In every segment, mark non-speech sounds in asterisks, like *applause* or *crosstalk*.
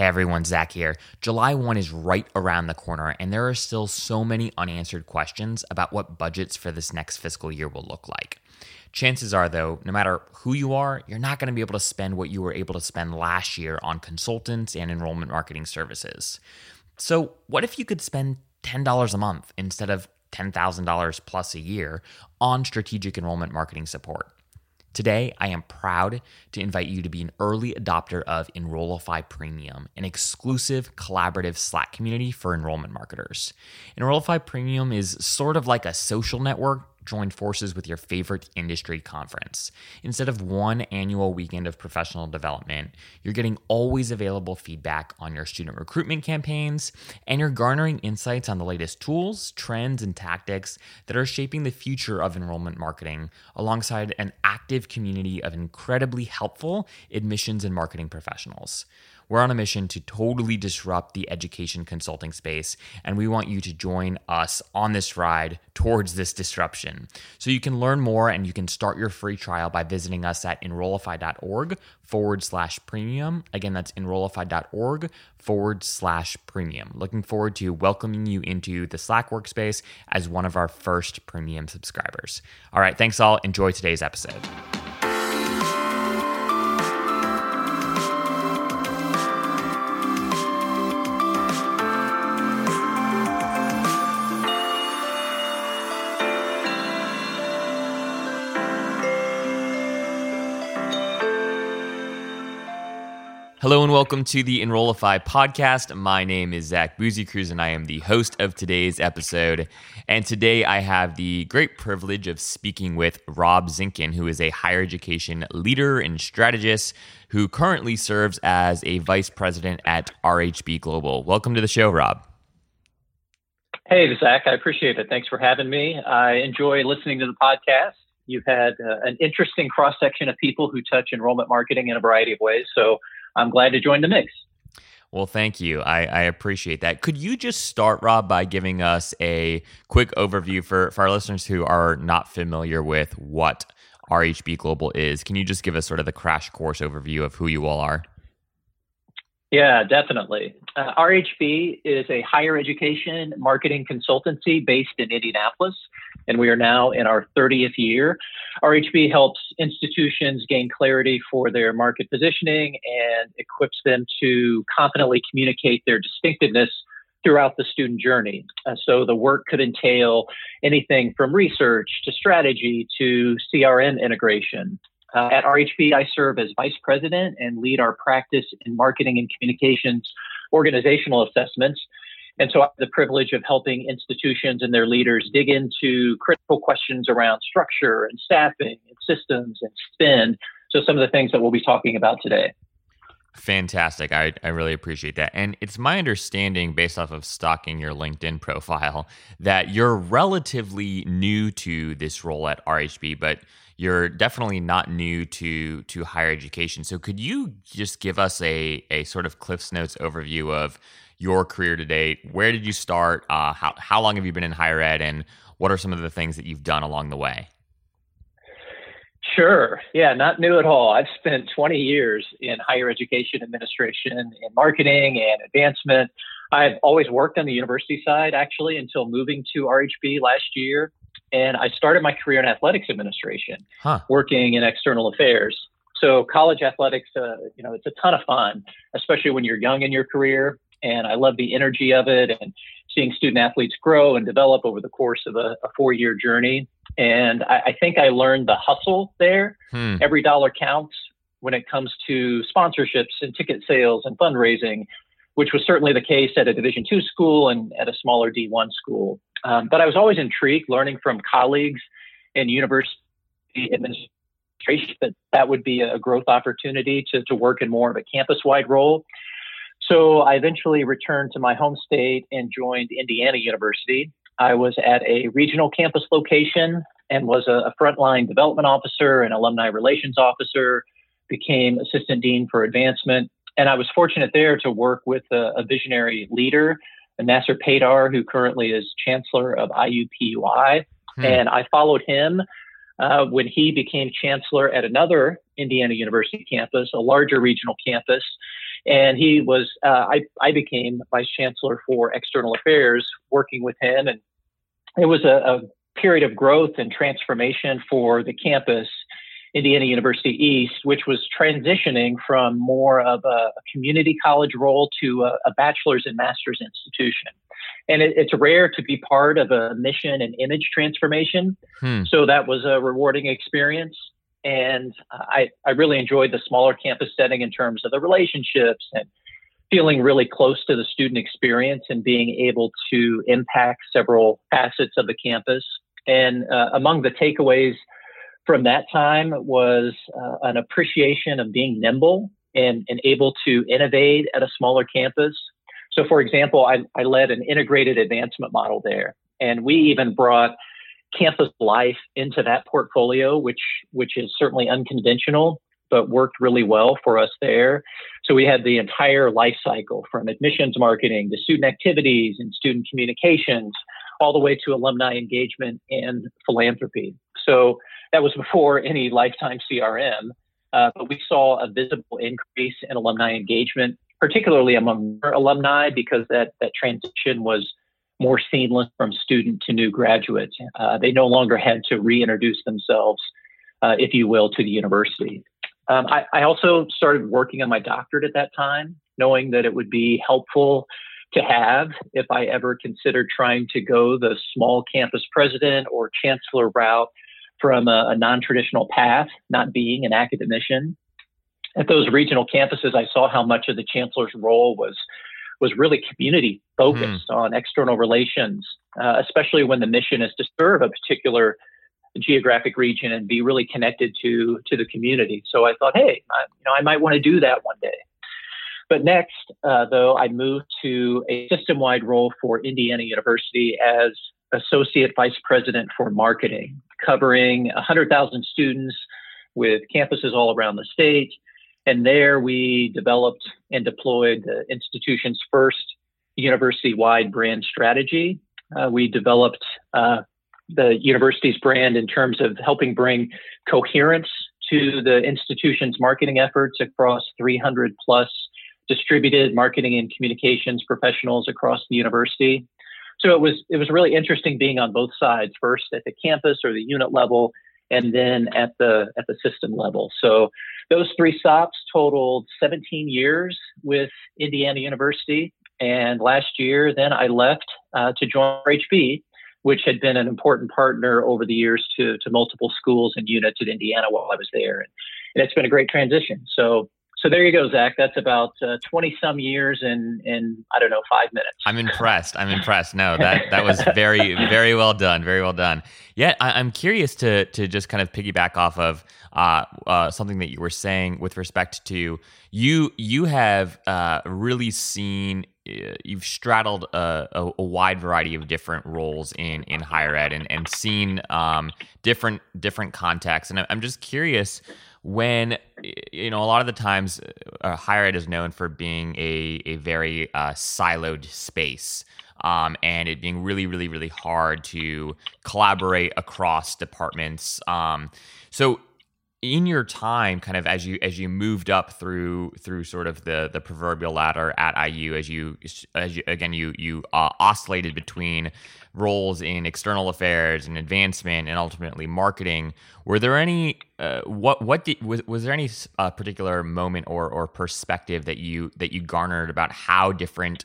Hey everyone, Zach here. July 1 is right around the corner, and there are still so many unanswered questions about what budgets for this next fiscal year will look like. Chances are, though, no matter who you are, you're not going to be able to spend what you were able to spend last year on consultants and enrollment marketing services. So, what if you could spend $10 a month instead of $10,000 plus a year on strategic enrollment marketing support? Today, I am proud to invite you to be an early adopter of Enrollify Premium, an exclusive collaborative Slack community for enrollment marketers. Enrollify Premium is sort of like a social network join forces with your favorite industry conference. Instead of one annual weekend of professional development, you're getting always available feedback on your student recruitment campaigns, and you're garnering insights on the latest tools, trends, and tactics that are shaping the future of enrollment marketing alongside an active community of incredibly helpful admissions and marketing professionals. We're on a mission to totally disrupt the education consulting space, and we want you to join us on this ride towards this disruption. So you can learn more and you can start your free trial by visiting us at enrollify.org forward slash premium. Again, that's enrollify.org forward slash premium. Looking forward to welcoming you into the Slack workspace as one of our first premium subscribers. All right, thanks all. Enjoy today's episode. Hello and welcome to the Enrollify podcast. My name is Zach Busekrus and I am the host of today's episode. And today I have the great privilege of speaking with Rob Zinkan, who is a higher education leader and strategist who currently serves as a vice president at RHB Global. Welcome to the show, Rob. Hey, Zach. I appreciate it. Thanks for having me. I enjoy listening to the podcast. You've had uh, an interesting cross section of people who touch enrollment marketing in a variety of ways. So I'm glad to join the mix. Well, thank you. I, I, appreciate that. Could you just start, Rob, by giving us a quick overview for, for our listeners who are not familiar with what RHB Global is? Can you just give us sort of the crash course overview of who you all are? Yeah, definitely. Uh, RHB is a higher education marketing consultancy based in Indianapolis, and we are now in our 30th year. RHB helps institutions gain clarity for their market positioning and equips them to confidently communicate their distinctiveness throughout the student journey. Uh, so the work could entail anything from research to strategy to CRM integration. Uh, at RHB, I serve as vice president and lead our practice in marketing and communications organizational assessments. And so I have the privilege of helping institutions and their leaders dig into critical questions around structure and staffing and systems and spend. So some of the things that we'll be talking about today. Fantastic. I, I really appreciate that. And it's my understanding, based off of stalking your LinkedIn profile, that you're relatively new to this role at RHB, but you're definitely not new to to higher education. So could you just give us a a sort of Cliff's Notes overview of your career to date? Where did you start? Uh, how how long have you been in higher ed, and what are some of the things that you've done along the way? Sure. Yeah, not new at all. I've spent 20 years in higher education administration, in marketing and advancement. I've always worked on the university side actually until moving to RHB last year and I started my career in athletics administration, huh. working in external affairs. So college athletics, uh, you know, it's a ton of fun, especially when you're young in your career. And I love the energy of it and seeing student athletes grow and develop over the course of a, a four-year journey. And I, I, think I learned the hustle there. Hmm. Every dollar counts when it comes to sponsorships and ticket sales and fundraising, which was certainly the case at a Division two school and at a smaller D1 school. Um, but I was always intrigued learning from colleagues in university administration that that would be a growth opportunity to, to work in more of a campus wide role. So I eventually returned to my home state and joined Indiana University. I was at a regional campus location and was a, a frontline development officer and alumni relations officer, became assistant dean for advancement. And I was fortunate there to work with a, a visionary leader Nasser Paydar, who currently is chancellor of IUPUI. Hmm. And I followed him uh, when he became chancellor at another Indiana University campus, a larger regional campus. And he was, uh, I, I became vice chancellor for external affairs, working with him. And it was a, a period of growth and transformation for the campus, Indiana University East, which was transitioning from more of a, community college role to a, a bachelor's and master's institution. And it, it's rare to be part of a mission and image transformation. Hmm. So that was a rewarding experience. And I, I really enjoyed the smaller campus setting in terms of the relationships and feeling really close to the student experience and being able to impact several facets of the campus. And uh, among the takeaways from that time was uh, an appreciation of being nimble and, and able to innovate at a smaller campus. So, for example, I, I led an integrated advancement model there, and we even brought campus life into that portfolio, which which is certainly unconventional, but worked really well for us there. So we had the entire life cycle from admissions marketing to student activities and student communications, all the way to alumni engagement and philanthropy. So that was before any lifetime CRM, uh, but we saw a visible increase in alumni engagement, particularly among alumni, because that that transition was more seamless from student to new graduate. Uh, they no longer had to reintroduce themselves, uh, if you will, to the university. Um, I, I, also started working on my doctorate at that time, knowing that it would be helpful to have if I ever considered trying to go the small campus president or chancellor route from a, a non traditional path, not being an academician. At those regional campuses, I saw how much of the chancellor's role was was really community focused mm. on external relations, uh, especially when the mission is to serve a particular geographic region and be really connected to to the community. So I thought, hey, I, you know, I might want to do that one day. But next, uh, though, I moved to a system-wide role for Indiana University as associate vice president for marketing, covering 100,000 students with campuses all around the state and there we developed and deployed the institution's first university wide brand strategy. Uh, we developed uh, the university's brand in terms of helping bring coherence to the institution's marketing efforts across 300 plus distributed marketing and communications professionals across the university. So it was it was really interesting being on both sides, first at the campus or the unit level, and then at the at the system level. So those three stops totaled 17 years with Indiana University. And last year, then I left uh, to join RHB, which had been an important partner over the years to, to multiple schools and units at Indiana while I was there. And, and it's been a great transition. So so there you go, Zach. That's about twenty uh, some years in in I don't know five minutes. I'm impressed. I'm impressed. No, that *laughs* that was very very well done. Very well done. Yeah, I, am curious to to just kind of piggyback off of uh, uh, something that you were saying with respect to you. You have uh, really seen uh, you've straddled a, a, a, wide variety of different roles in in higher ed and and seen um, different different contexts. And I'm just curious when you know a lot of the times uh, higher ed is known for being a, a very uh, siloed space um, and it being really really really hard to collaborate across departments um, so in your time kind of as you as you moved up through through sort of the the proverbial ladder at IU as you as you again you you uh, oscillated between roles in external affairs and advancement and ultimately marketing. Were there any uh, what what did, was was there any uh, particular moment or or perspective that you that you garnered about how different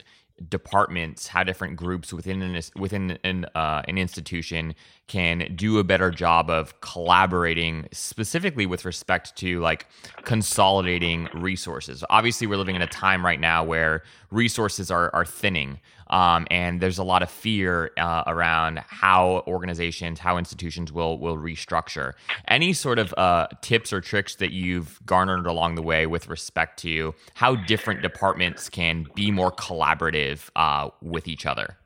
departments, how different groups within an within an, uh, an institution can do a better job of collaborating, specifically with respect to like consolidating resources. Obviously, we're living in a time right now where resources are are thinning. Um, and there's a lot of fear uh, around how organizations, how institutions will will restructure. Any sort of uh, tips or tricks that you've garnered along the way with respect to how different departments can be more collaborative uh, with each other?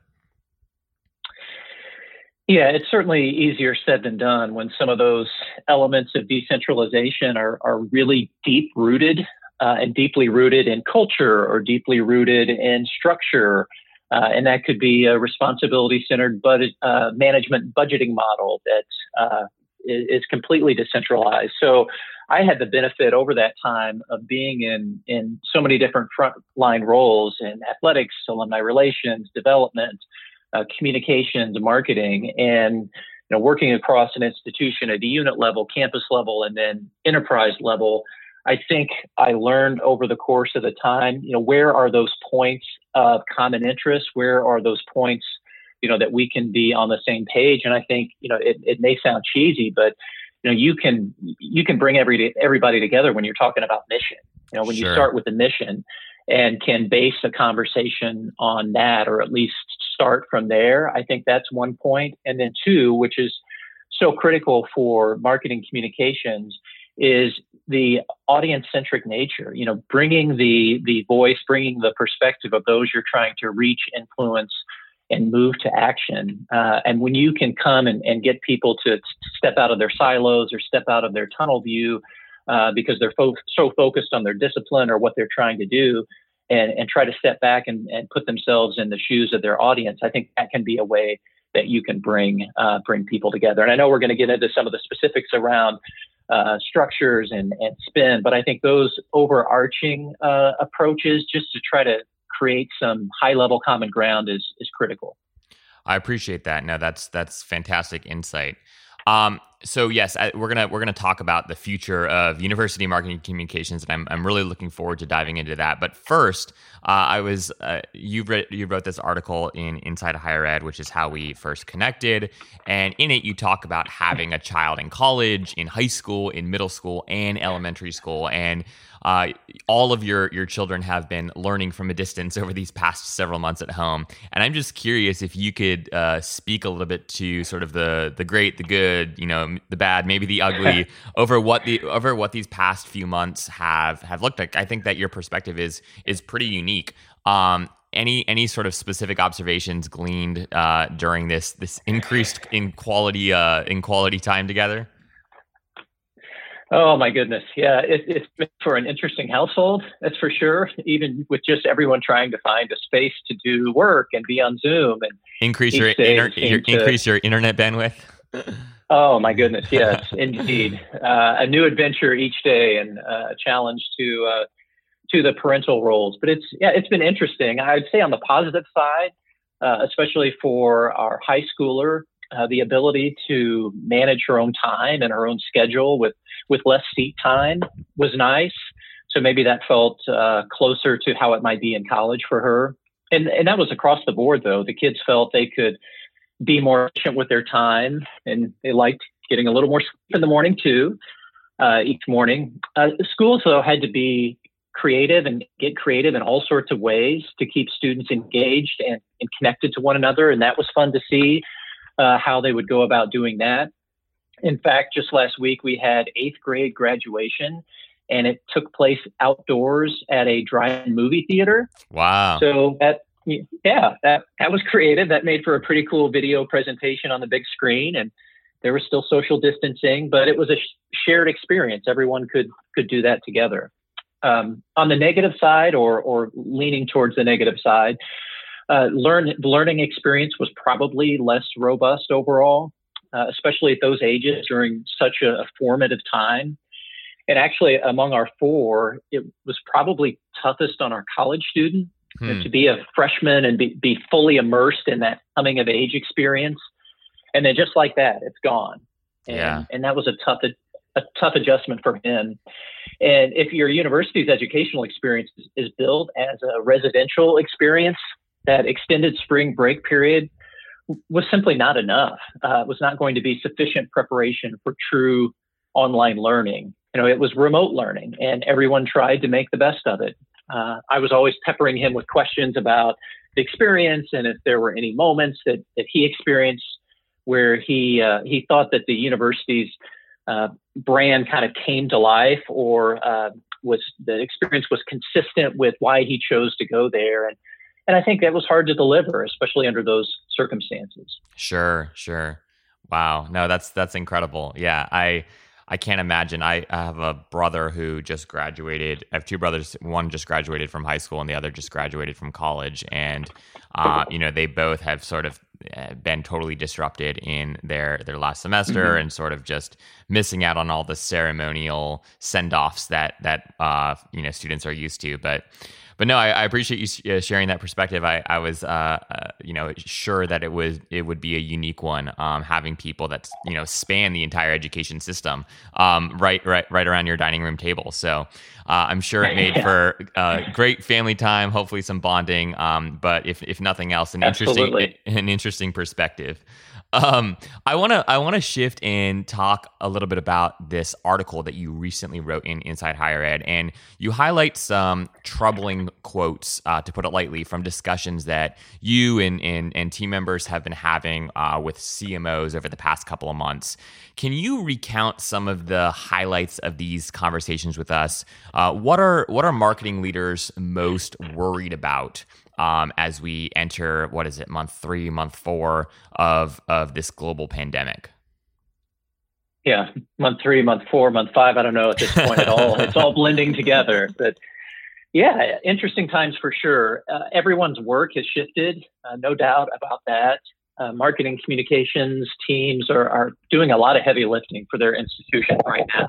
Yeah, it's certainly easier said than done when some of those elements of decentralization are, are really deep rooted uh, and deeply rooted in culture or deeply rooted in structure uh, and that could be a responsibility centered budget, uh, management budgeting model that uh, is completely decentralized. So I had the benefit over that time of being in in so many different frontline roles in athletics, alumni relations, development, uh, communications, marketing, and you know, working across an institution at the unit level, campus level, and then enterprise level. I think I learned over the course of the time, you know, where are those points of common interest? Where are those points, you know, that we can be on the same page? And I think, you know, it, it may sound cheesy, but you know, you can you can bring every everybody together when you're talking about mission. You know, when sure. you start with the mission and can base a conversation on that, or at least start from there. I think that's one point. And then two, which is so critical for marketing communications, is the audience centric nature. You know, bringing the the voice, bringing the perspective of those you're trying to reach, influence, and move to action. Uh, and when you can come and, and get people to step out of their silos or step out of their tunnel view uh, because they're fo- so focused on their discipline or what they're trying to do, and, and try to step back and, and put themselves in the shoes of their audience, I think that can be a way that you can bring uh, bring people together. And I know we're going to get into some of the specifics around uh, structures and, and spin, but I think those overarching uh, approaches, just to try to create some high level common ground, is is critical. I appreciate that. No, that's that's fantastic insight. Um, so yes, I, we're gonna we're gonna talk about the future of university marketing communications, and I'm I'm really looking forward to diving into that. But first, uh, I was uh, you read you wrote this article in Inside Higher Ed, which is how we first connected, and in it you talk about having a child in college, in high school, in middle school, and elementary school, and uh, all of your your children have been learning from a distance over these past several months at home, and I'm just curious if you could uh, speak a little bit to sort of the the great, the good, you know, the bad, maybe the ugly *laughs* over what the over what these past few months have have looked like. I think that your perspective is is pretty unique. Um, any any sort of specific observations gleaned uh, during this this increased in quality uh, in quality time together? Oh my goodness, yeah, it, it's been for an interesting household, that's for sure. Even with just everyone trying to find a space to do work and be on Zoom and increase your, inter- your to, increase your internet bandwidth. *laughs* oh my goodness, *laughs* yes, indeed, uh, a new adventure each day and uh, a challenge to uh, to the parental roles. But it's yeah, it's been interesting. I'd say on the positive side, uh, especially for our high schooler, uh, the ability to manage her own time and her own schedule with with less seat time was nice. So maybe that felt uh, closer to how it might be in college for her. And and that was across the board though. The kids felt they could be more efficient with their time, and they liked getting a little more sleep in the morning too. Uh, each morning, uh, schools though had to be creative and get creative in all sorts of ways to keep students engaged and, and connected to one another, and that was fun to see uh, how they would go about doing that. In fact, just last week we had eighth grade graduation, and it took place outdoors at a drive-in movie theater. Wow! So that yeah, that that was creative. That made for a pretty cool video presentation on the big screen, and there was still social distancing, but it was a sh- shared experience. Everyone could could do that together. Um, on the negative side, or or leaning towards the negative side, uh, learn learning experience was probably less robust overall, uh, especially at those ages during such a, a, formative time. And actually, among our four, it was probably toughest on our college student hmm. to be a freshman and be, be fully immersed in that coming of age experience. And then just like that, it's gone. And, yeah. and that was a tough a tough adjustment for him. And if your university's educational experience is, is built as a residential experience, that extended spring break period was simply not enough. Uh, it was not going to be sufficient preparation for true online learning. You know, it was remote learning, and everyone tried to make the best of it. Uh, I was always peppering him with questions about the experience and if there were any moments that, that he experienced where he uh, he thought that the university's uh, brand kind of came to life or uh, was the experience was consistent with why he chose to go there and and I think that was hard to deliver, especially under those circumstances. Sure, sure. Wow. No, that's that's incredible. Yeah, I I can't imagine. I, I have a brother who just graduated. I have two brothers. One just graduated from high school, and the other just graduated from college. And uh, you know, they both have sort of uh, been totally disrupted in their their last semester mm-hmm. and sort of just missing out on all the ceremonial send offs that that uh, you know students are used to. But but no, I, I appreciate you uh, sharing that perspective. I, I was, uh, uh, you know, sure that it was it would be a unique one, um, having people that you know span the entire education system, um, right, right, right around your dining room table. So uh, I'm sure it made *laughs* for uh, great family time, hopefully some bonding. Um, but if if nothing else, an Absolutely. interesting an interesting perspective. Um, I want to I want to shift and talk a little bit about this article that you recently wrote in Inside Higher Ed, and you highlight some troubling quotes, uh, to put it lightly, from discussions that you and and, and team members have been having uh, with CMOs over the past couple of months. Can you recount some of the highlights of these conversations with us? Uh, what are what are marketing leaders most worried about um, as we enter what is it month three month four of of this global pandemic? Yeah month three month four month five i don't know at this point at all. *laughs* It's all blending together but yeah interesting times for sure. Uh, everyone's work has shifted uh, no doubt about that. Uh, marketing communications teams are, are doing a lot of heavy lifting for their institution right now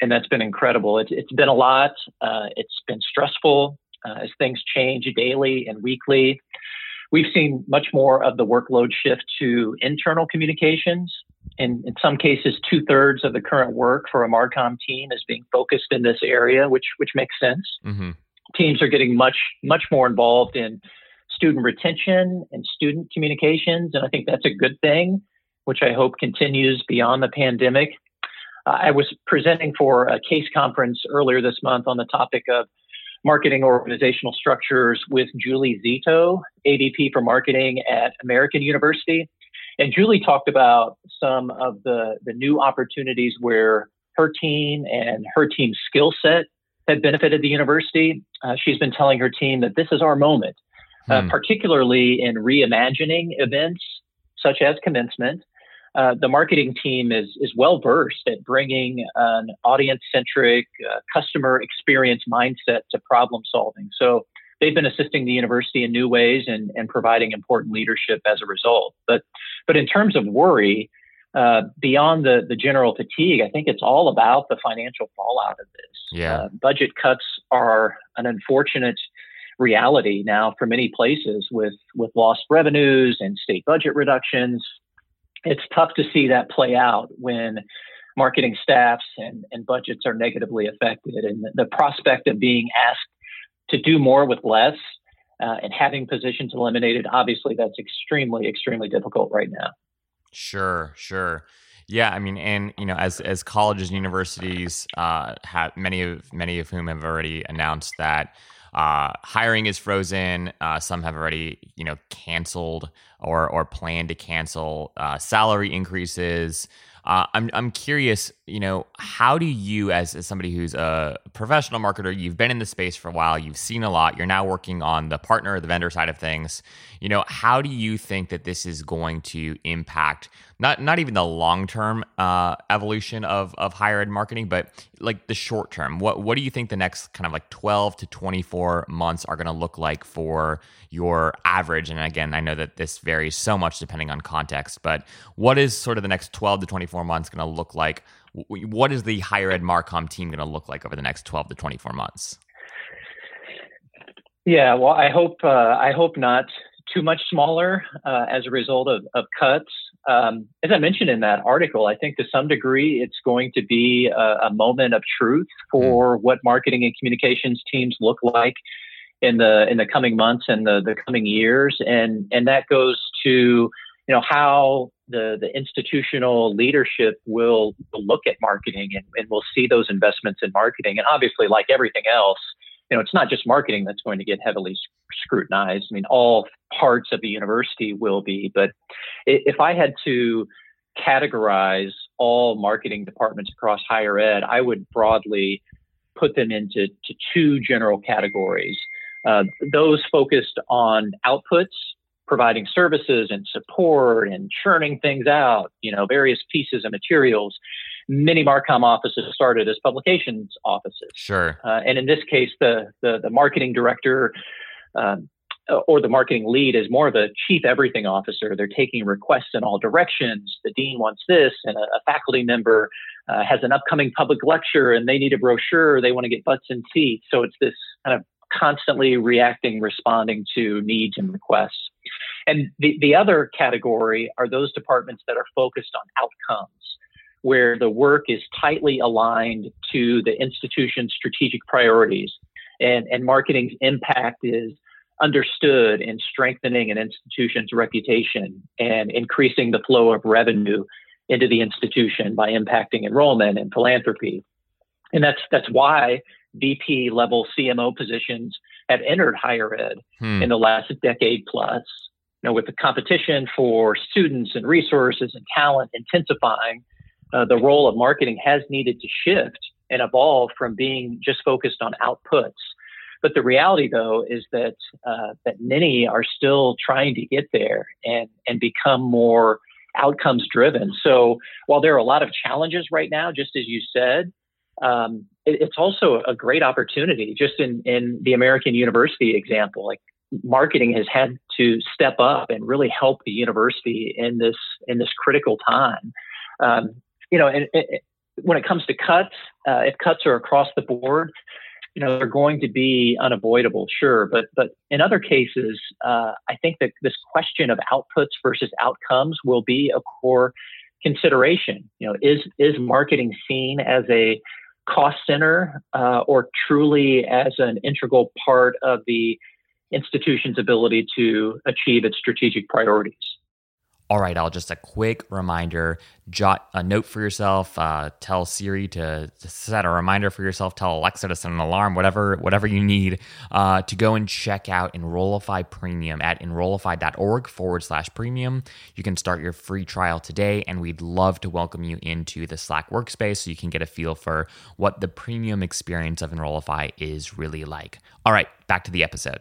and that's been incredible. It's, it's been a lot. Uh, it's been stressful uh, as things change daily and weekly. We've seen much more of the workload shift to internal communications. In, in some cases, two thirds of the current work for a Marcom team is being focused in this area, which which makes sense. Mm-hmm. Teams are getting much much more involved in student retention and student communications, and I think that's a good thing, which I hope continues beyond the pandemic. Uh, I was presenting for a CASE conference earlier this month on the topic of marketing organizational structures with Julie Zito, AVP for marketing at American University. And Julie talked about some of the, the new opportunities where her team and her team's skill set had benefited the university. Uh, she's been telling her team that this is our moment, uh, hmm. particularly in reimagining events such as commencement uh, the marketing team is is well versed at bringing an audience centric uh, customer experience mindset to problem solving. So they've been assisting the university in new ways and, and providing important leadership as a result. But but in terms of worry, uh, beyond the the general fatigue, I think it's all about the financial fallout of this. Yeah, uh, budget cuts are an unfortunate reality now for many places with with lost revenues and state budget reductions it's tough to see that play out when marketing staffs and, and budgets are negatively affected. And the, prospect of being asked to do more with less uh, and having positions eliminated, obviously, that's extremely, extremely difficult right now. Sure, sure. Yeah, I mean, and you know, as as colleges and universities uh, have many of many of whom have already announced that uh, hiring is frozen. Uh, some have already, you know, canceled or or planned to cancel uh, salary increases. Uh, I'm I'm curious, you know, how do you, as, as somebody who's a professional marketer, you've been in the space for a while, you've seen a lot, you're now working on the partner, the vendor side of things. You know, how do you think that this is going to impact not not even the long term uh, evolution of of higher ed marketing, but like the short term? What what do you think the next kind of like 12 to 24 months are going to look like for your average? And again, I know that this varies so much depending on context, but what is sort of the next 12 to 24 months going to look like? What is the higher ed Marcom team going to look like over the next 12 to 24 months? Yeah, well, I hope uh, I hope not too much smaller uh, as a result of, of cuts. Um, as I mentioned in that article, I think to some degree it's going to be a, a moment of truth for mm. what marketing and communications teams look like in the in the coming months and the, the coming years, and and that goes to you know how the the institutional leadership will, will look at marketing and, and we'll see those investments in marketing, and obviously, like everything else you know, it's not just marketing that's going to get heavily scrutinized. I mean, all parts of the university will be. But if I had to categorize all marketing departments across higher ed, I would broadly put them into two general categories. Uh, those focused on outputs, providing services and support and churning things out, you know, various pieces of materials many Marcom offices started as publications offices. Sure. Uh, and in this case, the, the, the marketing director um, or the marketing lead is more of a chief everything officer. They're taking requests in all directions. The dean wants this, and a, a faculty member uh, has an upcoming public lecture and they need a brochure. They want to get butts in seats. So it's this kind of constantly reacting, responding to needs and requests. And the, the other category are those departments that are focused on outcomes, where the work is tightly aligned to the institution's strategic priorities. And, and marketing's impact is understood in strengthening an institution's reputation and increasing the flow of revenue into the institution by impacting enrollment and philanthropy. And that's that's why VP level CMO positions have entered higher ed hmm. in the last decade plus. You know, with the competition for students and resources and talent intensifying, uh, the role of marketing has needed to shift and evolve from being just focused on outputs. But the reality, though, is that uh, that many are still trying to get there and and become more outcomes driven. So while there are a lot of challenges right now, just as you said, um, it, it's also a great opportunity. Just in in the American University example, like marketing has had to step up and really help the university in this in this critical time. Um, you know, and, and, when it comes to cuts, uh, if cuts are across the board, you know they're going to be unavoidable, sure. But but in other cases, uh, I think that this question of outputs versus outcomes will be a core consideration. You know, is is marketing seen as a cost center uh, or truly as an integral part of the institution's ability to achieve its strategic priorities? All right, I'll just a quick reminder jot a note for yourself, uh, tell Siri to, to, set a reminder for yourself, tell Alexa to set an alarm, whatever whatever you need uh, to go and check out Enrollify Premium at enrollify.org forward slash premium. You can start your free trial today, and we'd love to welcome you into the Slack workspace so you can get a feel for what the premium experience of Enrollify is really like. All right, back to the episode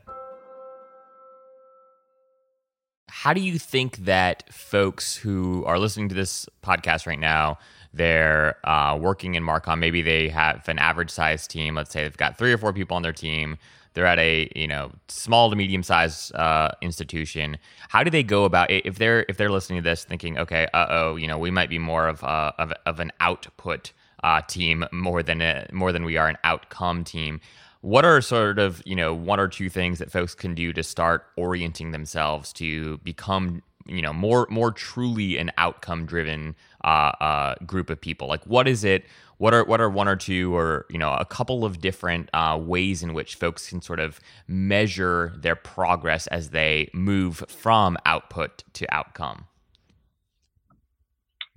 how do you think that folks who are listening to this podcast right now they're uh, working in marcom maybe they have an average size team let's say they've got three or four people on their team they're at a you know small to medium sized uh, institution how do they go about it if they're if they're listening to this thinking okay uh-oh you know we might be more of, uh, of, of an output uh, team more than a, more than we are an outcome team what are sort of you know one or two things that folks can do to start orienting themselves to become you know more more truly an outcome driven uh, uh, group of people? Like what is it what are what are one or two or you know a couple of different uh, ways in which folks can sort of measure their progress as they move from output to outcome?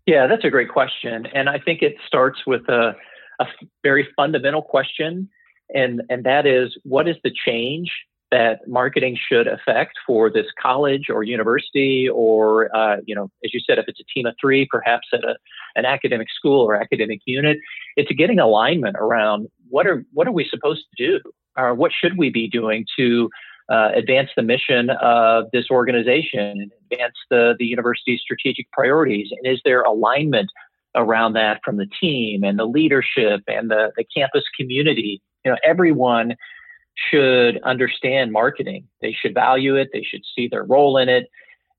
Yeah that's a great question. And i think it starts with a, a very fundamental question and and that is what is the change that marketing should affect for this college or university or uh, you know as you said if it's a team of three perhaps at a, an academic school or academic unit it's getting alignment around what are what are we supposed to do? Or what should we be doing to uh, advance the mission of this organization and advance the, the university's strategic priorities? And is there alignment around that from the team and the leadership and the, the campus community you know, everyone should understand marketing. They should value it. They should see their role in it.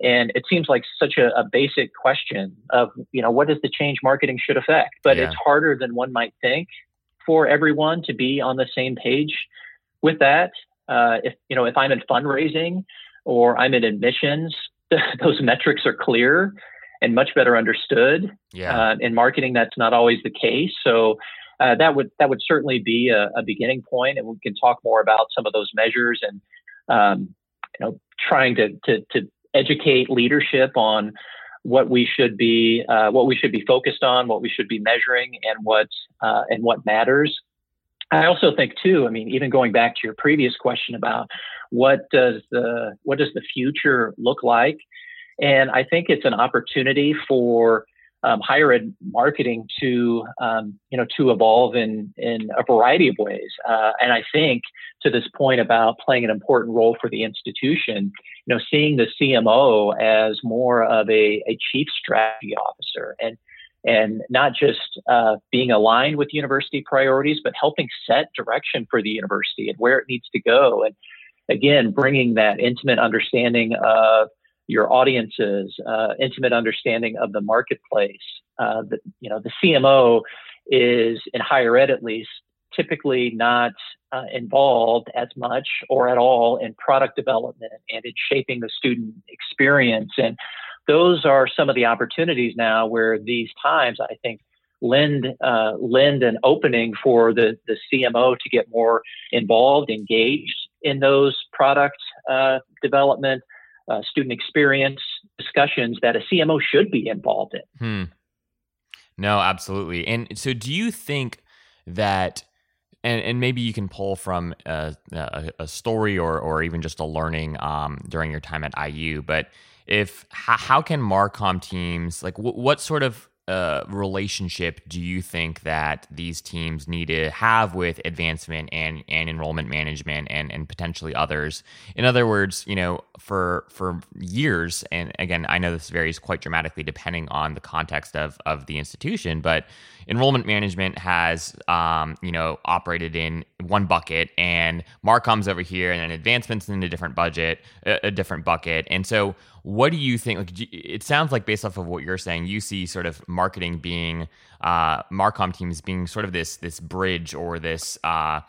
And it seems like such a, a basic question of, you know, what is the change marketing should affect? But yeah. it's harder than one might think for everyone to be on the same page with that. Uh, if you know, if I'm in fundraising or I'm in admissions, *laughs* those metrics are clear and much better understood. Yeah. Uh, in marketing, that's not always the case. So uh, that would that would certainly be a, a, beginning point, and we can talk more about some of those measures and um, you know trying to, to, to educate leadership on what we should be uh, what we should be focused on, what we should be measuring, and what uh, and what matters. I also think too. I mean, even going back to your previous question about what does the what does the future look like, and I think it's an opportunity for um, higher ed marketing to um, you know to evolve in in a variety of ways. Uh, and I think to this point about playing an important role for the institution, you know, seeing the CMO as more of a, a chief strategy officer and and not just uh, being aligned with university priorities, but helping set direction for the university and where it needs to go. And again, bringing that intimate understanding of your audiences, uh, intimate understanding of the marketplace. Uh, the, you know, the CMO is in higher ed at least typically not uh, involved as much or at all in product development and in shaping the student experience. And those are some of the opportunities now where these times, I think, lend uh, lend an opening for the the CMO to get more involved, engaged in those product uh, development, uh, student experience discussions that a CMO should be involved in. Hmm. No, absolutely. And so, do you think that? And, and maybe you can pull from a, a, a story or, or even just a learning um, during your time at IU. But if how, how can Marcom teams like w- what sort of uh, relationship do you think that these teams need to have with advancement and, and enrollment management and, and potentially others? In other words, you know, for for years, and again, I know this varies quite dramatically depending on the context of of the institution, but enrollment management has um, you know operated in one bucket, and Marcom's over here, and then advancements in a different budget, a, a different bucket, and so what do you think? Like, it sounds like based off of what you're saying, you see sort of marketing being uh, Marcom teams being sort of this this bridge or this. Uh,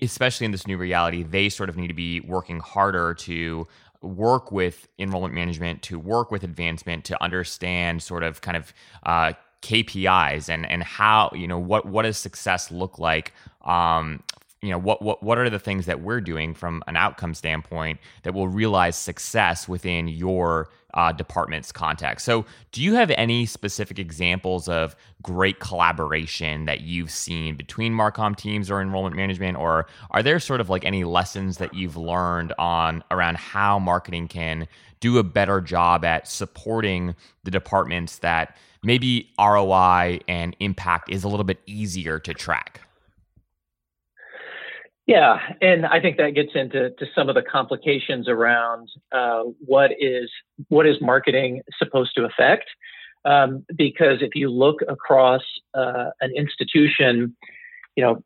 especially in this new reality, they sort of need to be working harder to work with enrollment management, to work with advancement, to understand sort of kind of uh, KPIs and and how you know what what does success look like um, you know what what what are the things that we're doing from an outcome standpoint that will realize success within your uh, department's context. So, do you have any specific examples of great collaboration that you've seen between Marcom teams or enrollment management, or are there sort of like any lessons that you've learned on around how marketing can do a better job at supporting the departments that maybe ROI and impact is a little bit easier to track? Yeah, and I think that gets into to some of the complications around uh, what is what is marketing supposed to affect. Um, because if you look across uh, an institution, you know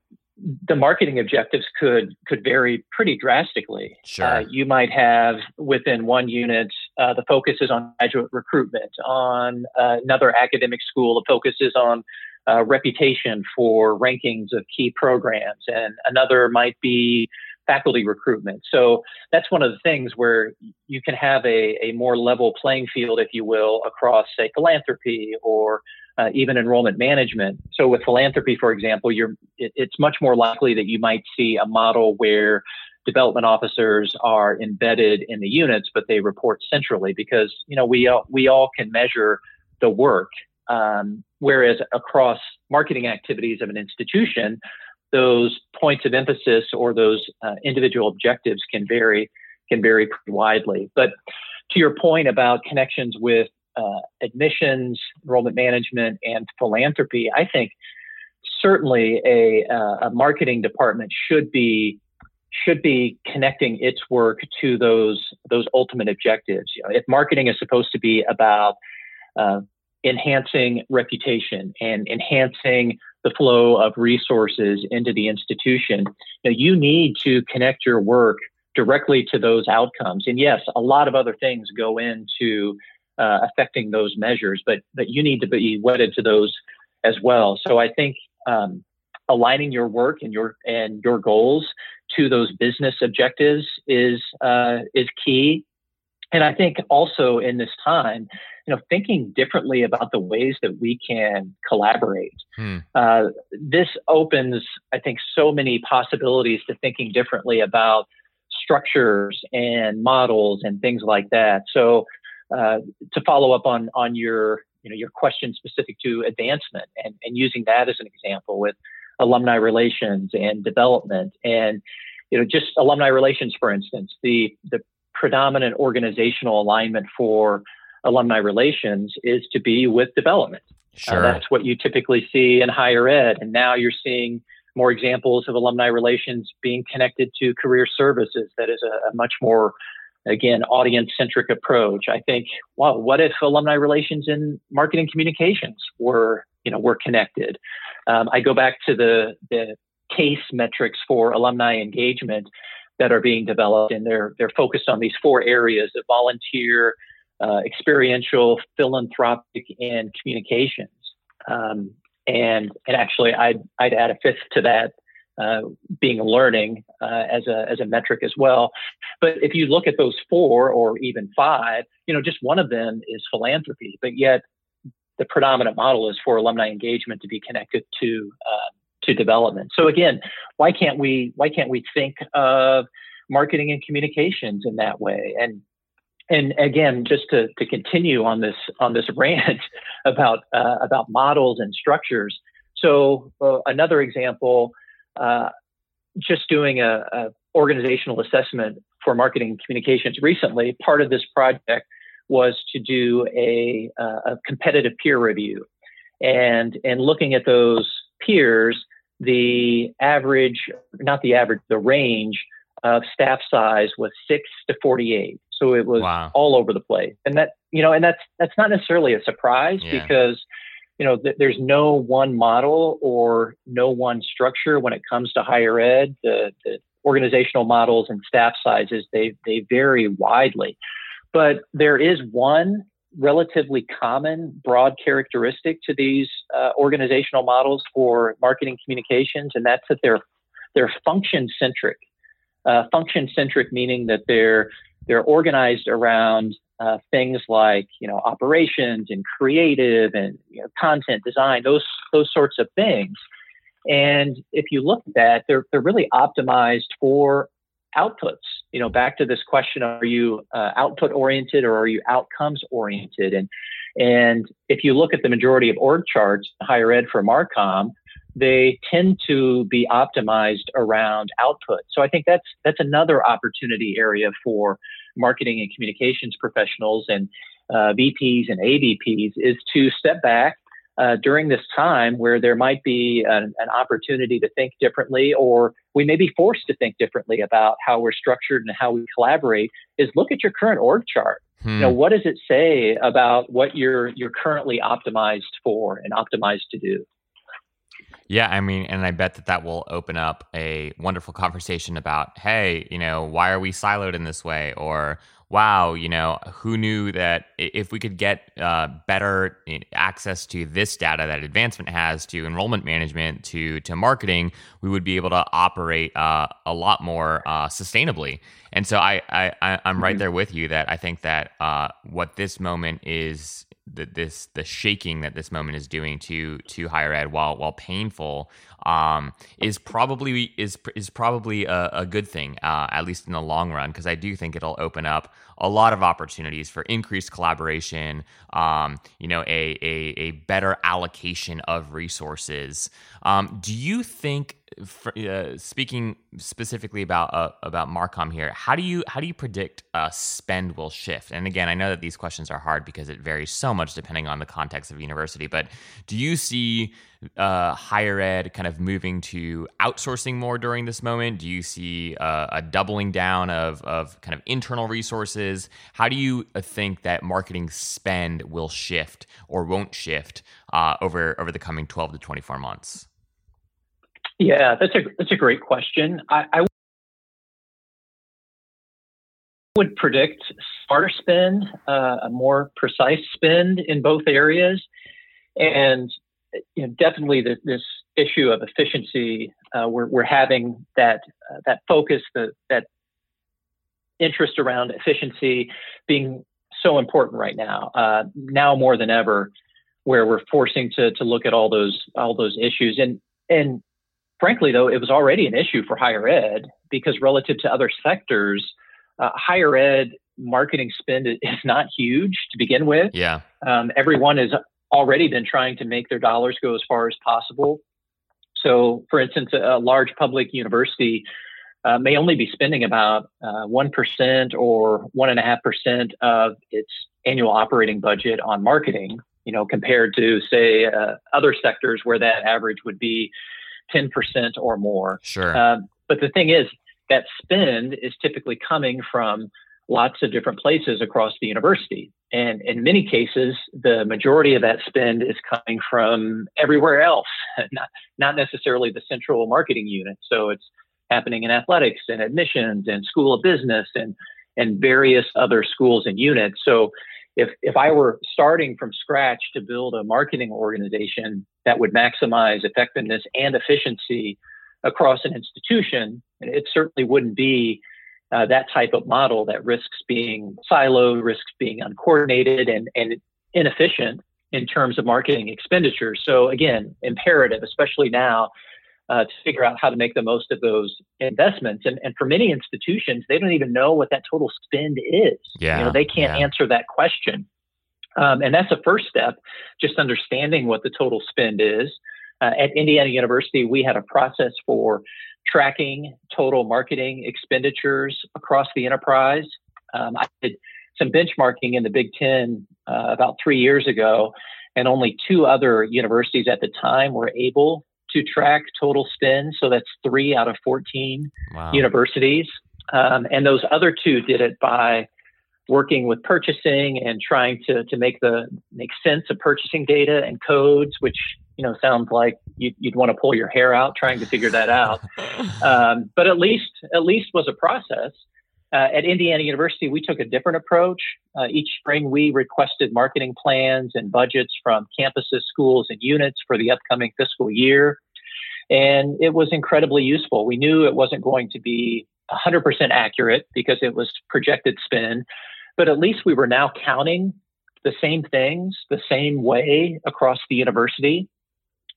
the marketing objectives could could vary pretty drastically. Sure. Uh, you might have within one unit uh, the focus is on graduate recruitment. On uh, another academic school, the focus is on uh, reputation for rankings of key programs, and another might be faculty recruitment. So that's one of the things where you can have a, a more level playing field, if you will, across, say, philanthropy or uh, even enrollment management. So with philanthropy, for example, you're, it, it's much more likely that you might see a model where development officers are embedded in the units, but they report centrally because you know we all, we all can measure the work um, whereas across marketing activities of an institution, those points of emphasis or those uh, individual objectives can vary can vary widely. But to your point about connections with uh, admissions, enrollment management, and philanthropy, I think certainly a, uh, a marketing department should be should be connecting its work to those those ultimate objectives. You know, if marketing is supposed to be about uh, enhancing reputation and enhancing the flow of resources into the institution. Now, you need to connect your work directly to those outcomes. And yes, a lot of other things go into uh, affecting those measures, but but you need to be wedded to those as well. So I think um, aligning your work and your and your goals to those business objectives is uh, is key. And I think also in this time, you know, thinking differently about the ways that we can collaborate. Hmm. Uh, this opens, I think, so many possibilities to thinking differently about structures and models and things like that. So, uh, to follow up on on your you know your question specific to advancement and, and using that as an example with alumni relations and development and you know just alumni relations for instance the the predominant organizational alignment for alumni relations is to be with development. Uh, sure. Uh, that's what you typically see in higher ed. And now you're seeing more examples of alumni relations being connected to career services. That is a, a much more, again, audience centric approach. I think, wow, what if alumni relations and marketing communications were, you know, were connected? Um, I go back to the, the CASE metrics for alumni engagement. That are being developed, and they're they're focused on these four areas of volunteer, uh, experiential, philanthropic, and communications. Um, and and actually, I'd I'd add a fifth to that, uh, being learning uh, as a as a metric as well. But if you look at those four or even five, you know, just one of them is philanthropy, but yet the predominant model is for alumni engagement to be connected to uh, to development. So again, why can't we why can't we think of marketing and communications in that way? And and again, just to, to continue on this on this *laughs* rant about uh, about models and structures. So uh, another example, uh, just doing a, a, organizational assessment for marketing and communications recently. Part of this project was to do a, uh, a competitive peer review, and and looking at those peers, the average, not the average, the range of staff size was six to 48. So it was wow. all over the place. And that, you know, and that's, that's not necessarily a surprise yeah. because, you know, th- there's no one model or no one structure when it comes to higher ed. The, the organizational models and staff sizes, they, they vary widely. But there is one relatively common broad characteristic to these uh, organizational models for marketing communications, and that's that they're they're function centric. Uh, function centric meaning that they're they're organized around uh, things like you know operations and creative and you know, content design those those sorts of things. And if you look at that, they're they're really optimized for outputs you know, back to this question: Are you uh, output oriented or are you outcomes oriented? And and if you look at the majority of org charts, higher ed for Marcom, they tend to be optimized around output. So I think that's that's another opportunity area for marketing and communications professionals and uh, VPs and AVPs is to step back uh, during this time where there might be an, an, opportunity to think differently, or we may be forced to think differently about how we're structured and how we collaborate, is look at your current org chart. Hmm. You know, what does it say about what you're you're currently optimized for and optimized to do? Yeah, I mean, and I bet that that will open up a wonderful conversation about, hey, you know, why are we siloed in this way? Or wow, you know, who knew that if we could get uh, better access to this data that advancement has to enrollment management to to marketing, we would be able to operate uh, a lot more uh, sustainably. And so I, I, I am right mm-hmm. there with you that I think that uh, what this moment is the, this the shaking that this moment is doing to to higher ed while while painful um, is probably is is probably a, a good thing uh, at least in the long run because I do think it'll open up a lot of opportunities for increased collaboration um, you know a, a a better allocation of resources um, do you think for, uh, speaking specifically about uh, about Marcom here, how do you how do you predict uh, spend will shift? And again, I know that these questions are hard because it varies so much depending on the context of university. But do you see uh, higher ed kind of moving to outsourcing more during this moment? Do you see uh, a doubling down of of kind of internal resources? How do you uh, think that marketing spend will shift or won't shift over over the coming twelve to twenty four months? Yeah, that's a that's a great question. I, I would predict smarter spend, uh, a more precise spend in both areas, and you know, definitely the, this issue of efficiency. Uh, we're we're having that uh, that focus, the, that interest around efficiency being so important right now, uh, now more than ever, where we're forcing to to look at all those all those issues and and frankly, though, it was already an issue for higher ed because relative to other sectors, uh, higher ed marketing spend is not huge to begin with. Yeah. Um, everyone has already been trying to make their dollars go as far as possible. So, for instance, a, large public university uh, may only be spending about uh, 1% or 1.5% of its annual operating budget on marketing, you know, compared to, say, uh, other sectors where that average would be 10% or more. Sure. Um, but the thing is, that spend is typically coming from lots of different places across the university. And in many cases, the majority of that spend is coming from everywhere else, *laughs* not, not necessarily the central marketing unit. So it's happening in athletics and admissions and school of business and and various other schools and units. So if if I were starting from scratch to build a marketing organization that would maximize effectiveness and efficiency across an institution, it certainly wouldn't be uh, that type of model that risks being siloed, risks being uncoordinated and, and inefficient in terms of marketing expenditures. So again, imperative, especially now, uh, to figure out how to make the most of those investments. And, and for many institutions, they don't even know what that total spend is. Yeah, you know, they can't yeah. answer that question. Um, and that's a first step, just understanding what the total spend is. Uh, at Indiana University, we had a process for tracking total marketing expenditures across the enterprise. Um, I did some benchmarking in the Big Ten uh, about three years ago, and only two other universities at the time were able to track total spend. So that's three out of 14 wow. universities. Um, and those other two did it by working with purchasing and trying to, to make the make sense of purchasing data and codes, which you know sounds like you'd, you'd want to pull your hair out trying to figure that out. *laughs* um, but at least at least was a process. Uh, at Indiana University, we took a different approach. Uh, each spring, we requested marketing plans and budgets from campuses, schools, and units for the upcoming fiscal year. And it was incredibly useful. We knew it wasn't going to be 100% accurate because it was projected spend, but at least we were now counting the same things the same way across the university.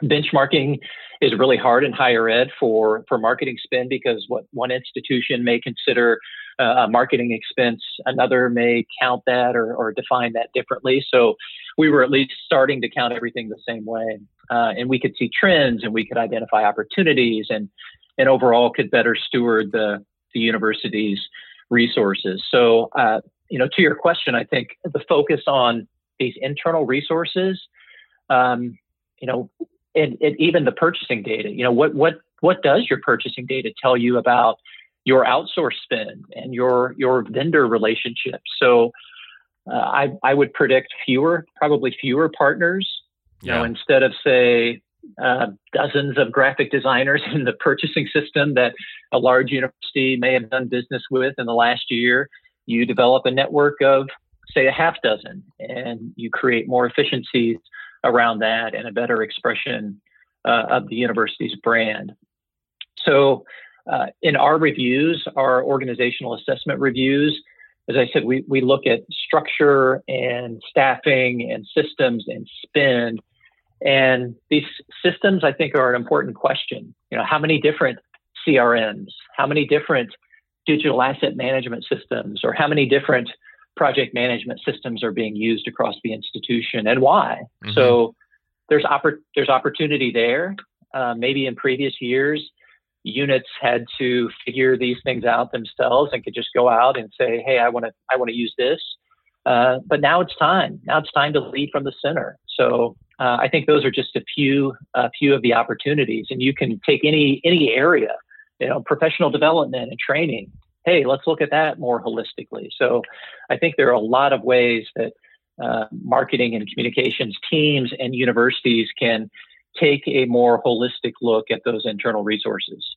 Benchmarking is really hard in higher ed for, for marketing spend because what one institution may consider uh, a marketing expense, another may count that or, or define that differently. So we were at least starting to count everything the same way. Uh, and we could see trends and we could identify opportunities and, and overall could better steward the, the university's resources. So, uh, you know, to your question, I think the focus on these internal resources, um, you know, and, and, even the purchasing data. You know, what what what does your purchasing data tell you about your outsource spend and your your vendor relationships? So, uh, I I would predict fewer, probably fewer partners. You yeah. know, instead of say uh, dozens of graphic designers *laughs* in the purchasing system that a large university may have done business with in the last year, you develop a network of say a half dozen, and you create more efficiencies around that and a better expression uh, of the university's brand. So, uh, in our reviews, our organizational assessment reviews, as I said, we, we look at structure and staffing and systems and spend. And these systems, I think, are an important question. You know, how many different CRMs, how many different digital asset management systems, or how many different project management systems are being used across the institution and why. Mm-hmm. So there's oppor- there's opportunity there. Uh, maybe in previous years, units had to figure these things out themselves and could just go out and say, "Hey, I want to I want to use this." Uh, but now it's time. Now it's time to lead from the center. So uh, I think those are just a few a few of the opportunities, and you can take any any area, you know, professional development and training hey, let's look at that more holistically. So I think there are a lot of ways that uh, marketing and communications teams and universities can take a more holistic look at those internal resources.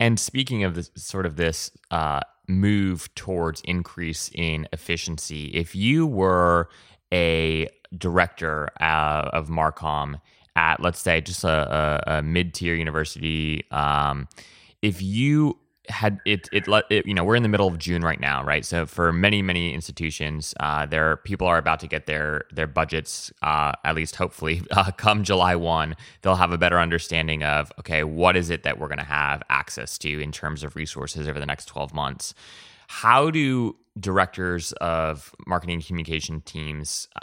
And speaking of this sort of this uh, move towards increase in efficiency, if you were a director uh, of Marcom at, let's say, just a, a, a mid-tier university, um, if you had it, it let it, you know we're in the middle of June right now, right? So for many many institutions, uh, there people are about to get their their budgets. Uh, at least hopefully, *laughs* uh, come July one, they'll have a better understanding of okay, what is it that we're going to have access to in terms of resources over the next twelve months. How do directors of marketing communication teams uh,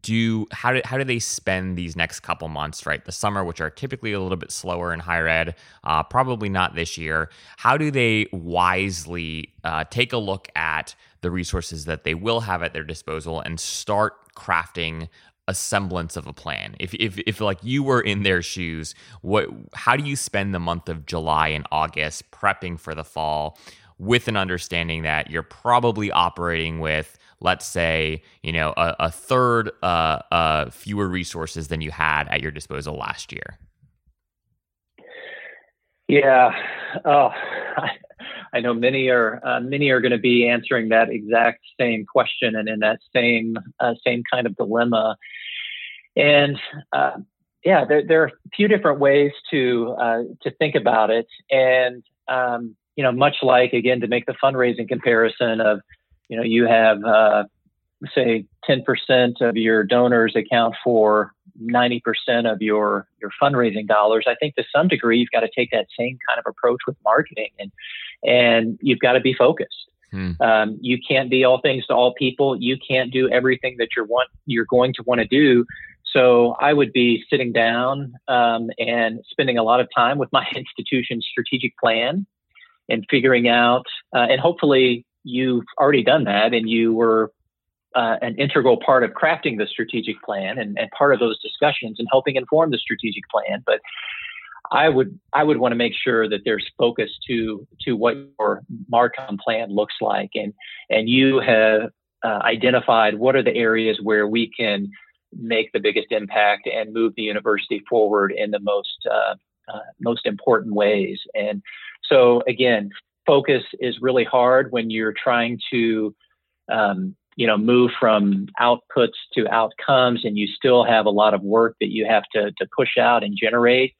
do how do how do they spend these next couple months right? The summer which are typically a little bit slower in higher ed uh, probably not this year. How do they wisely uh, take a look at the resources that they will have at their disposal and start crafting a semblance of a plan? If, if if like you were in their shoes what how do you spend the month of july and august prepping for the fall with an understanding that you're probably operating with let's say, you know, a, a third uh, uh, fewer resources than you had at your disposal last year? Yeah. Oh, *laughs* I, know many are uh, many are going to be answering that exact same question and in that same uh, same kind of dilemma. And uh, yeah, there, there, are a few different ways to uh, to think about it. And um, you know, much like again to make the fundraising comparison of, you know, you have uh, say 10% of your donors account for 90% of your your fundraising dollars. I think to some degree you've got to take that same kind of approach with marketing, and and you've got to be focused. Hmm. Um, you can't be all things to all people. You can't do everything that you're want you're going to want to do. So I would be sitting down um, and spending a lot of time with my *laughs* institution's strategic plan and figuring out, uh, and hopefully you've already done that and you were uh, an integral part of crafting the strategic plan and, and part of those discussions and helping inform the strategic plan. But I would I would want to make sure that there's focus to to what your Marcom plan looks like, and and you have uh, identified what are the areas where we can make the biggest impact and move the university forward in the most uh, uh, most important ways. And so again, focus is really hard when you're trying to um, you know move from outputs to outcomes and you still have a lot of work that you have to, to push out and generate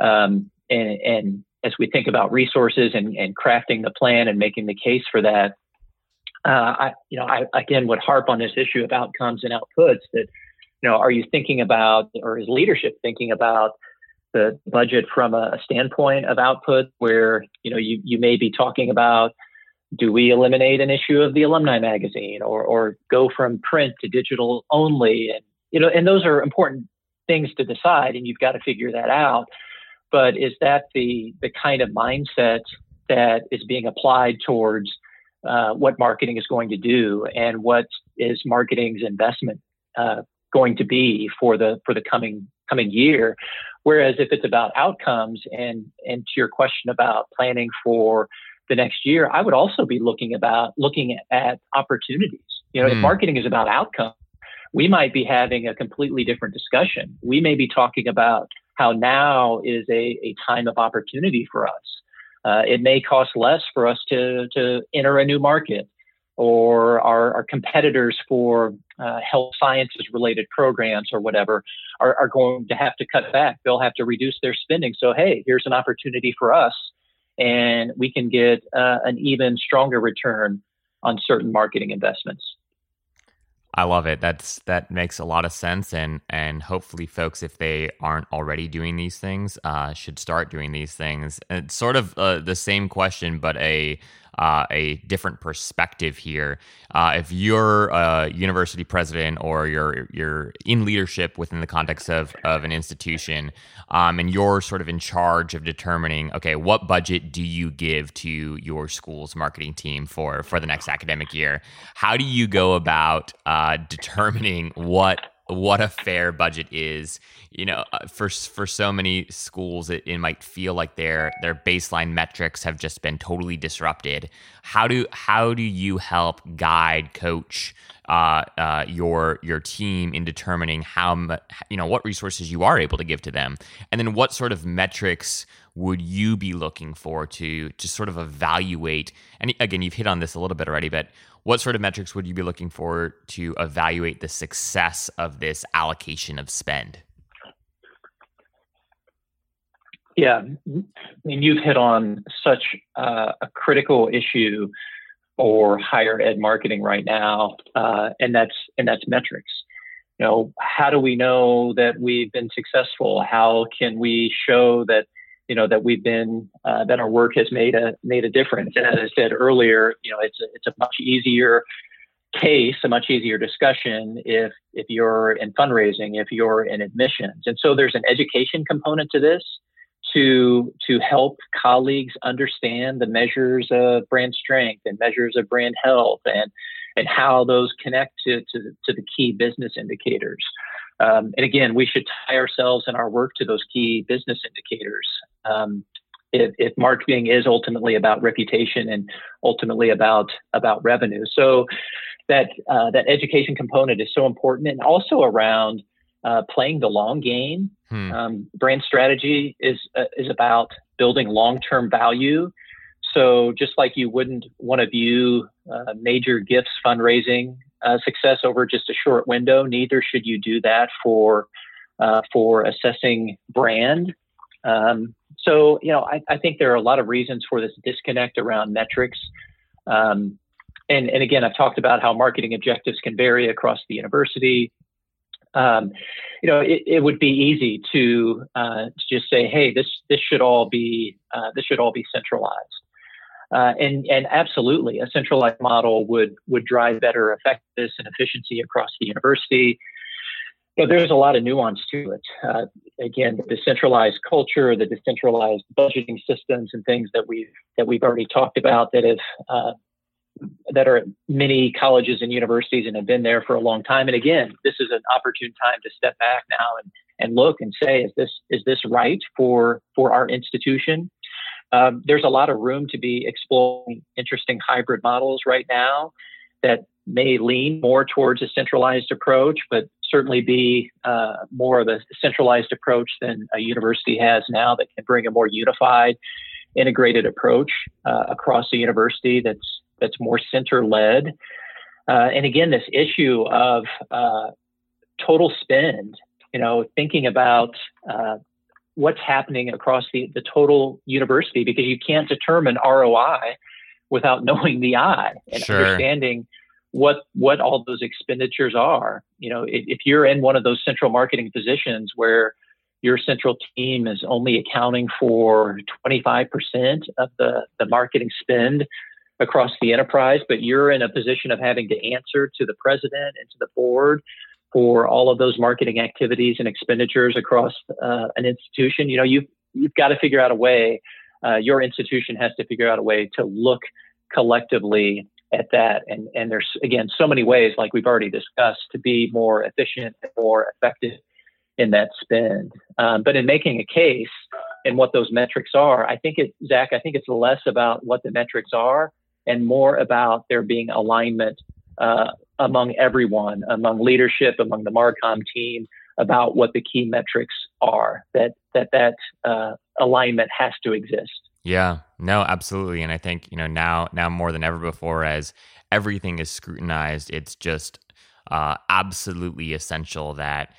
um, and, and, as we think about resources and, and, crafting the plan and making the case for that uh, I, you know, I again would harp on this issue of outcomes and outputs. That, you know, are you thinking about, or is leadership thinking about the budget from a standpoint of output, where you know you you may be talking about do we eliminate an issue of the alumni magazine or, or go from print to digital only? And you know and those are important things to decide and you've got to figure that out. But is that the the kind of mindset that is being applied towards uh, what marketing is going to do and what is marketing's investment uh, going to be for the for the coming coming year whereas if it's about outcomes and and to your question about planning for the next year, I would also be looking about looking at, opportunities. You know, mm. if hmm. marketing is about outcome, we might be having a completely different discussion. We may be talking about how now is a, a time of opportunity for us. Uh, it may cost less for us to, to enter a new market, or our, our competitors for uh, health sciences related programs or whatever are, are going to have to cut back. They'll have to reduce their spending. So, hey, here's an opportunity for us and we can get uh, an even stronger return on certain marketing investments. I love it. That's that makes a lot of sense, and and hopefully, folks, if they aren't already doing these things, uh, should start doing these things. It's sort of uh, the same question, but a uh, a different perspective here. Uh, if you're a university president or you're you're in leadership within the context of of an institution, um, and you're sort of in charge of determining, okay, what budget do you give to your school's marketing team for for the next academic year? How do you go about uh, determining what what a fair budget is. You know, uh, for for so many schools, it, it might feel like their their baseline metrics have just been totally disrupted. How do how do you help guide, coach uh, uh, your your team in determining how you know what resources you are able to give to them, and then what sort of metrics would you be looking for to to sort of evaluate? And again, you've hit on this a little bit already, but what sort of metrics would you be looking for to evaluate the success of this allocation of spend? Yeah, I mean, you've hit on such uh, a critical issue for higher ed marketing right now, uh, and that's and that's metrics. You know, how do we know that we've been successful? How can we show that you know that we've been uh, that our work has made a made a difference. And as I said earlier, you know it's a, it's a much easier case, a much easier discussion if if you're in fundraising, if you're in admissions, and so there's an education component to this to to help colleagues understand the measures of brand strength and measures of brand health and and how those connect to, to, to the key business indicators. Um, and again, we should tie ourselves and our work to those key business indicators. Um, if, if, marketing is ultimately about reputation and ultimately about about revenue, so that uh, that education component is so important, and also around uh, playing the long game. Hmm. Um, brand strategy is uh, is about building long term value. So just like you wouldn't want to view uh, major gifts fundraising uh, success over just a short window, neither should you do that for uh, for assessing brand. Um, so you know, I, I, think there are a lot of reasons for this disconnect around metrics. Um, and, and again, I've talked about how marketing objectives can vary across the university. Um, you know, it, it, would be easy to, uh, to just say, "Hey, this this should all be uh, this should all be centralized." Uh, and and absolutely, a centralized model would would drive better effectiveness and efficiency across the university. But there's a lot of nuance to it. Uh, again, the decentralized culture, the decentralized budgeting systems, and things that we've that we've already talked about that have uh, that are at many colleges and universities and have been there for a long time. And again, this is an opportune time to step back now and, and look and say, is this is this right for for our institution? Um, there's a lot of room to be exploring interesting hybrid models right now that may lean more towards a centralized approach, but certainly be uh, more of a centralized approach than a university has now that can bring a more unified, integrated approach uh, across the university that's that's more center led. Uh, and again, this issue of uh, total spend, you know, thinking about uh, what's happening across the, the total university because you can't determine ROI without *laughs* knowing the I and sure. understanding what what all those expenditures are. You know, if, if you're in one of those central marketing positions where your central team is only accounting for 25% of the, the marketing spend across the enterprise, but you're in a position of having to answer to the president and to the board for all of those marketing activities and expenditures across uh, an institution. You know, you've you've got to figure out a way. Uh, your institution has to figure out a way to look collectively at that. And and there's again so many ways, like we've already discussed, to be more efficient and more effective in that spend. Um, but in making a case and what those metrics are, I think it, Zach, I think it's less about what the metrics are and more about there being alignment uh, among everyone, among leadership, among the Marcom team, about what the key metrics are. That that that uh, alignment has to exist. Yeah, no, absolutely, and I think you know now now more than ever before, as everything is scrutinized, it's just uh, absolutely essential that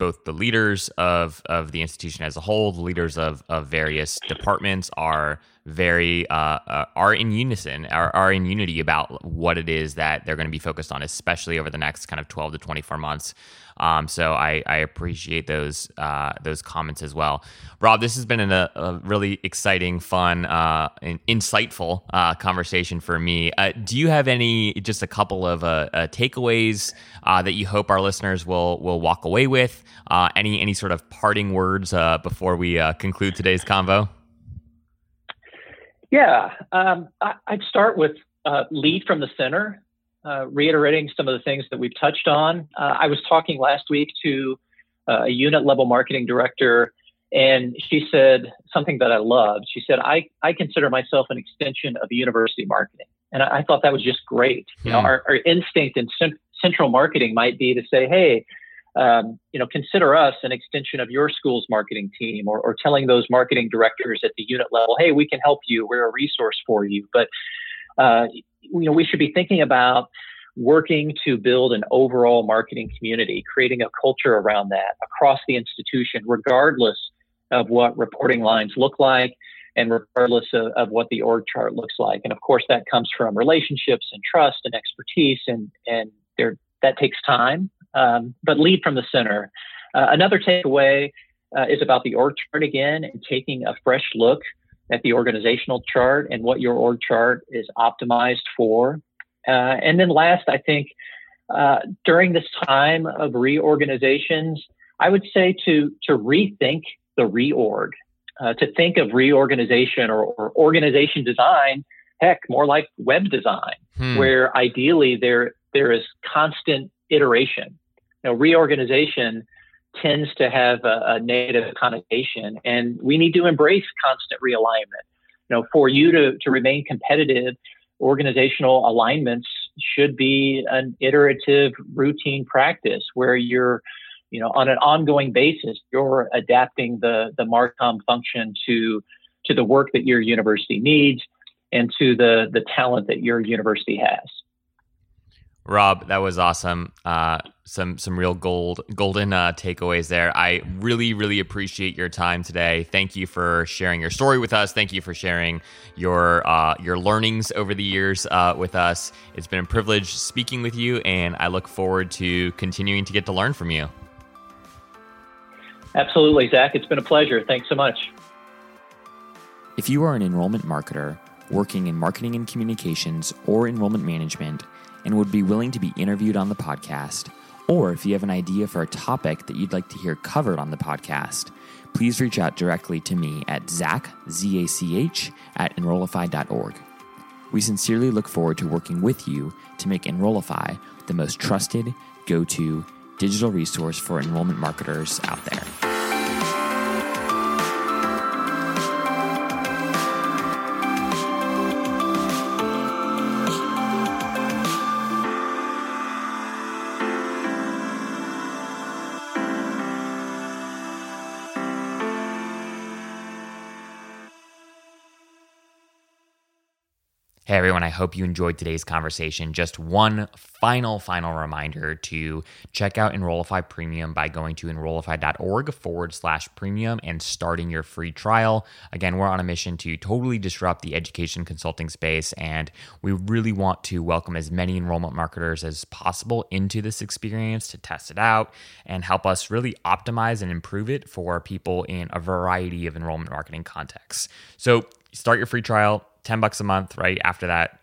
both the leaders of of the institution as a whole, the leaders of of various departments are very uh, uh, are in unison, are, are in unity about what it is that they're going to be focused on, especially over the next kind of twelve to twenty four months. Um, so I, I appreciate those uh, those comments as well. Rob, this has been an, a, really exciting, fun, uh, and insightful uh, conversation for me. Uh, do you have any just a couple of uh, takeaways that you hope our listeners will will walk away with? Any any sort of parting words uh, before we uh, conclude today's convo? Yeah, um, I, would start with lead from the center uh, reiterating some of the things that we've touched on. Uh, I was talking last week to uh, a unit level marketing director, and she said something that I loved. She said, I, I consider myself an extension of university marketing. And I, I thought that was just great. Hmm. You know, hmm. our, our instinct in cent- central marketing might be to say, hey, um, you know, consider us an extension of your school's marketing team, or, or telling those marketing directors at the unit level, hey, we can help you. We're a resource for you. But uh, you know, we should be thinking about working to build an overall marketing community, creating a culture around that across the institution, regardless of what reporting lines look like and regardless of, of, what the org chart looks like. And of course, that comes from relationships and trust and expertise, and and there that takes time. Um, but lead from the center. Uh, another takeaway uh, is about the org chart again and taking a fresh look at the organizational chart and what your org chart is optimized for. Uh, and then last, I think uh, during this time of reorganizations, I would say to to rethink the reorg, uh, to think of reorganization or, or, organization design, heck, more like web design, hmm. where ideally there there is constant iteration. Reorganization tends to have a, a, negative connotation, and we need to embrace constant realignment. You know, for you to to remain competitive, organizational alignments should be an iterative, routine practice where you're you know, on an ongoing basis, you're adapting the the Marcom function to to the work that your university needs and to the the talent that your university has. Rob, that was awesome. Uh, some some real gold golden uh, takeaways there. I really really appreciate your time today. Thank you for sharing your story with us. Thank you for sharing your uh, your learnings over the years uh, with us. It's been a privilege speaking with you, and I look forward to continuing to get to learn from you. Absolutely, Zach. It's been a pleasure. Thanks so much. If you are an enrollment marketer working in marketing and communications or enrollment management and would be willing to be interviewed on the podcast, or if you have an idea for a topic that you'd like to hear covered on the podcast, please reach out directly to me at zach, Z-A-C-H, at enrollify.org. We sincerely look forward to working with you to make Enrollify the most trusted, go-to digital resource for enrollment marketers out there. Hey everyone, I hope you enjoyed today's conversation. Just one final, final reminder to check out Enrollify Premium by going to enrollify.org forward slash premium and starting your free trial. Again, we're on a mission to totally disrupt the education consulting space, and we really want to welcome as many enrollment marketers as possible into this experience to test it out and help us really optimize and improve it for people in a variety of enrollment marketing contexts. So, start your free trial 10 bucks a month, right? After that,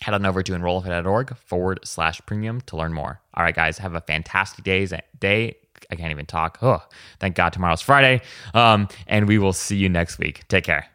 head on over to enrollify.org forward slash premium to learn more. All right, guys, have a fantastic days, day. I can't even talk. Oh, thank God tomorrow's Friday. Um, and we will see you next week. Take care.